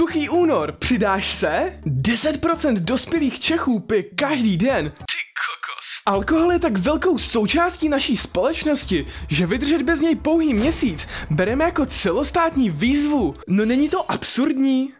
suchý únor, přidáš se? 10% dospělých Čechů pije každý den. Ty kokos. Alkohol je tak velkou součástí naší společnosti, že vydržet bez něj pouhý měsíc bereme jako celostátní výzvu. No není to absurdní?